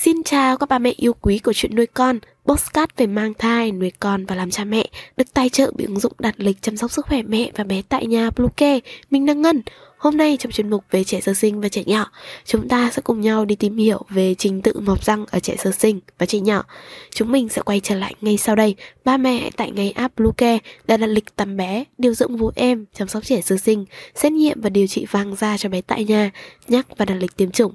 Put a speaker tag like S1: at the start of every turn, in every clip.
S1: Xin chào các bà mẹ yêu quý của chuyện nuôi con. Postcard về mang thai, nuôi con và làm cha mẹ Được tài trợ bởi ứng dụng đặt lịch chăm sóc sức khỏe mẹ và bé tại nhà Bluecare Mình đang Ngân Hôm nay trong chuyên mục về trẻ sơ sinh và trẻ nhỏ, chúng ta sẽ cùng nhau đi tìm hiểu về trình tự mọc răng ở trẻ sơ sinh và trẻ nhỏ. Chúng mình sẽ quay trở lại ngay sau đây. Ba mẹ tại ngày app Bluecare đã đặt lịch tắm bé, điều dưỡng vú em, chăm sóc trẻ sơ sinh, xét nghiệm và điều trị vàng da cho bé tại nhà, nhắc và đặt lịch tiêm chủng.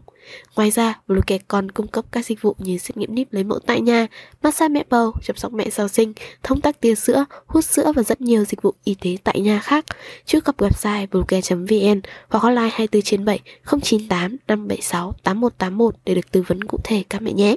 S1: Ngoài ra, Bluecare còn cung cấp các dịch vụ như xét nghiệm níp lấy mẫu tại nhà, massage mẹ bầu, chăm sóc mẹ sau sinh, thông tắc tia sữa, hút sữa và rất nhiều dịch vụ y tế tại nhà khác. Truy cập website bluecare.vn hoặc hotline 24 trên 7 098 576 8181 để được tư vấn cụ thể các mẹ nhé.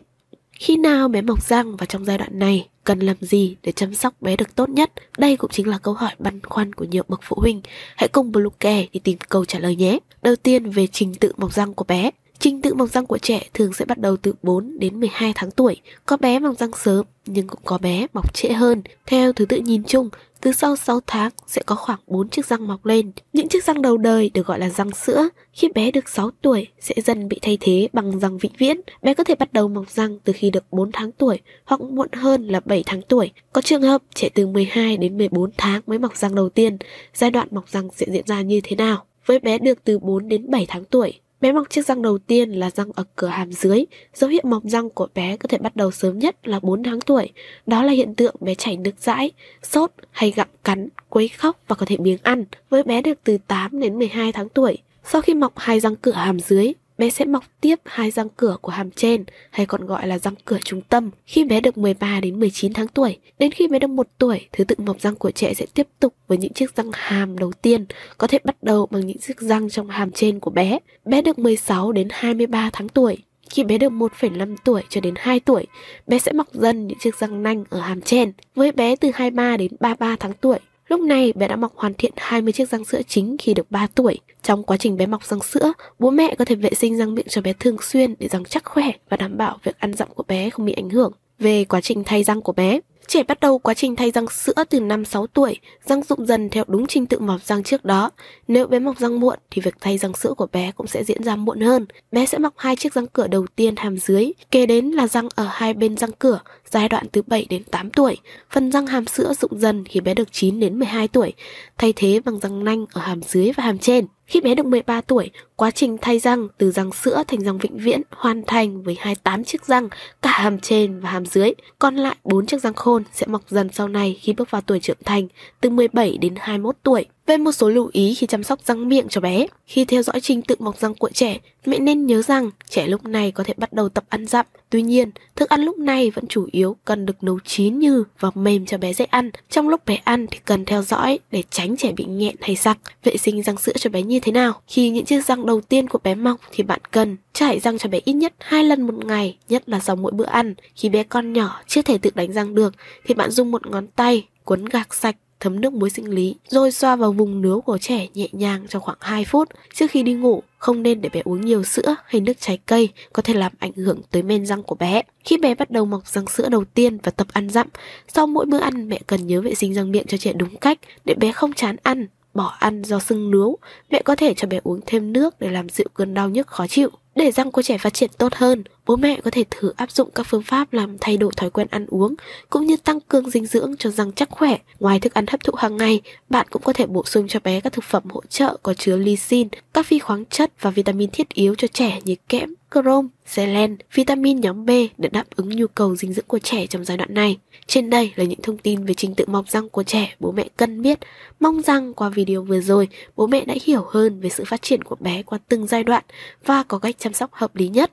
S1: Khi nào bé mọc răng và trong giai đoạn này cần làm gì để chăm sóc bé được tốt nhất? Đây cũng chính là câu hỏi băn khoăn của nhiều bậc phụ huynh. Hãy cùng Bluecare đi tìm câu trả lời nhé. Đầu tiên về trình tự mọc răng của bé. Trình tự mọc răng của trẻ thường sẽ bắt đầu từ 4 đến 12 tháng tuổi. Có bé mọc răng sớm nhưng cũng có bé mọc trễ hơn. Theo thứ tự nhìn chung, từ sau 6 tháng sẽ có khoảng 4 chiếc răng mọc lên. Những chiếc răng đầu đời được gọi là răng sữa. Khi bé được 6 tuổi sẽ dần bị thay thế bằng răng vĩnh viễn. Bé có thể bắt đầu mọc răng từ khi được 4 tháng tuổi hoặc muộn hơn là 7 tháng tuổi. Có trường hợp trẻ từ 12 đến 14 tháng mới mọc răng đầu tiên. Giai đoạn mọc răng sẽ diễn ra như thế nào? Với bé được từ 4 đến 7 tháng tuổi, Bé mọc chiếc răng đầu tiên là răng ở cửa hàm dưới. Dấu hiệu mọc răng của bé có thể bắt đầu sớm nhất là 4 tháng tuổi. Đó là hiện tượng bé chảy nước dãi, sốt hay gặm cắn, quấy khóc và có thể biếng ăn. Với bé được từ 8 đến 12 tháng tuổi. Sau khi mọc hai răng cửa hàm dưới, bé sẽ mọc tiếp hai răng cửa của hàm trên hay còn gọi là răng cửa trung tâm khi bé được 13 đến 19 tháng tuổi. Đến khi bé được 1 tuổi, thứ tự mọc răng của trẻ sẽ tiếp tục với những chiếc răng hàm đầu tiên, có thể bắt đầu bằng những chiếc răng trong hàm trên của bé. Bé được 16 đến 23 tháng tuổi. Khi bé được 1,5 tuổi cho đến 2 tuổi, bé sẽ mọc dần những chiếc răng nanh ở hàm trên. Với bé từ 23 đến 33 tháng tuổi, Lúc này bé đã mọc hoàn thiện 20 chiếc răng sữa chính khi được 3 tuổi. Trong quá trình bé mọc răng sữa, bố mẹ có thể vệ sinh răng miệng cho bé thường xuyên để răng chắc khỏe và đảm bảo việc ăn dặm của bé không bị ảnh hưởng. Về quá trình thay răng của bé, Trẻ bắt đầu quá trình thay răng sữa từ 5-6 tuổi, răng rụng dần theo đúng trình tự mọc răng trước đó. Nếu bé mọc răng muộn thì việc thay răng sữa của bé cũng sẽ diễn ra muộn hơn. Bé sẽ mọc hai chiếc răng cửa đầu tiên hàm dưới, kế đến là răng ở hai bên răng cửa, giai đoạn từ 7 đến 8 tuổi. Phần răng hàm sữa rụng dần khi bé được 9 đến 12 tuổi, thay thế bằng răng nanh ở hàm dưới và hàm trên. Khi bé được 13 tuổi, quá trình thay răng từ răng sữa thành răng vĩnh viễn hoàn thành với 28 chiếc răng, cả hàm trên và hàm dưới. Còn lại 4 chiếc răng khôn sẽ mọc dần sau này khi bước vào tuổi trưởng thành, từ 17 đến 21 tuổi. Về một số lưu ý khi chăm sóc răng miệng cho bé, khi theo dõi trình tự mọc răng của trẻ, mẹ nên nhớ rằng trẻ lúc này có thể bắt đầu tập ăn dặm. Tuy nhiên, thức ăn lúc này vẫn chủ yếu cần được nấu chín như và mềm cho bé dễ ăn. Trong lúc bé ăn thì cần theo dõi để tránh trẻ bị nghẹn hay sặc. Vệ sinh răng sữa cho bé như thế nào? Khi những chiếc răng đầu tiên của bé mọc thì bạn cần chải răng cho bé ít nhất hai lần một ngày, nhất là sau mỗi bữa ăn. Khi bé con nhỏ chưa thể tự đánh răng được thì bạn dùng một ngón tay cuốn gạc sạch thấm nước muối sinh lý, rồi xoa vào vùng nướu của trẻ nhẹ nhàng trong khoảng 2 phút trước khi đi ngủ. Không nên để bé uống nhiều sữa hay nước trái cây có thể làm ảnh hưởng tới men răng của bé. Khi bé bắt đầu mọc răng sữa đầu tiên và tập ăn dặm, sau mỗi bữa ăn mẹ cần nhớ vệ sinh răng miệng cho trẻ đúng cách để bé không chán ăn, bỏ ăn do sưng nướu. Mẹ có thể cho bé uống thêm nước để làm dịu cơn đau nhức khó chịu. Để răng của trẻ phát triển tốt hơn, bố mẹ có thể thử áp dụng các phương pháp làm thay đổi thói quen ăn uống cũng như tăng cường dinh dưỡng cho răng chắc khỏe. Ngoài thức ăn hấp thụ hàng ngày, bạn cũng có thể bổ sung cho bé các thực phẩm hỗ trợ có chứa lysine, các phi khoáng chất và vitamin thiết yếu cho trẻ như kẽm, chrome, selen, vitamin nhóm B để đáp ứng nhu cầu dinh dưỡng của trẻ trong giai đoạn này. Trên đây là những thông tin về trình tự mọc răng của trẻ bố mẹ cần biết. Mong rằng qua video vừa rồi, bố mẹ đã hiểu hơn về sự phát triển của bé qua từng giai đoạn và có cách chăm sóc hợp lý nhất.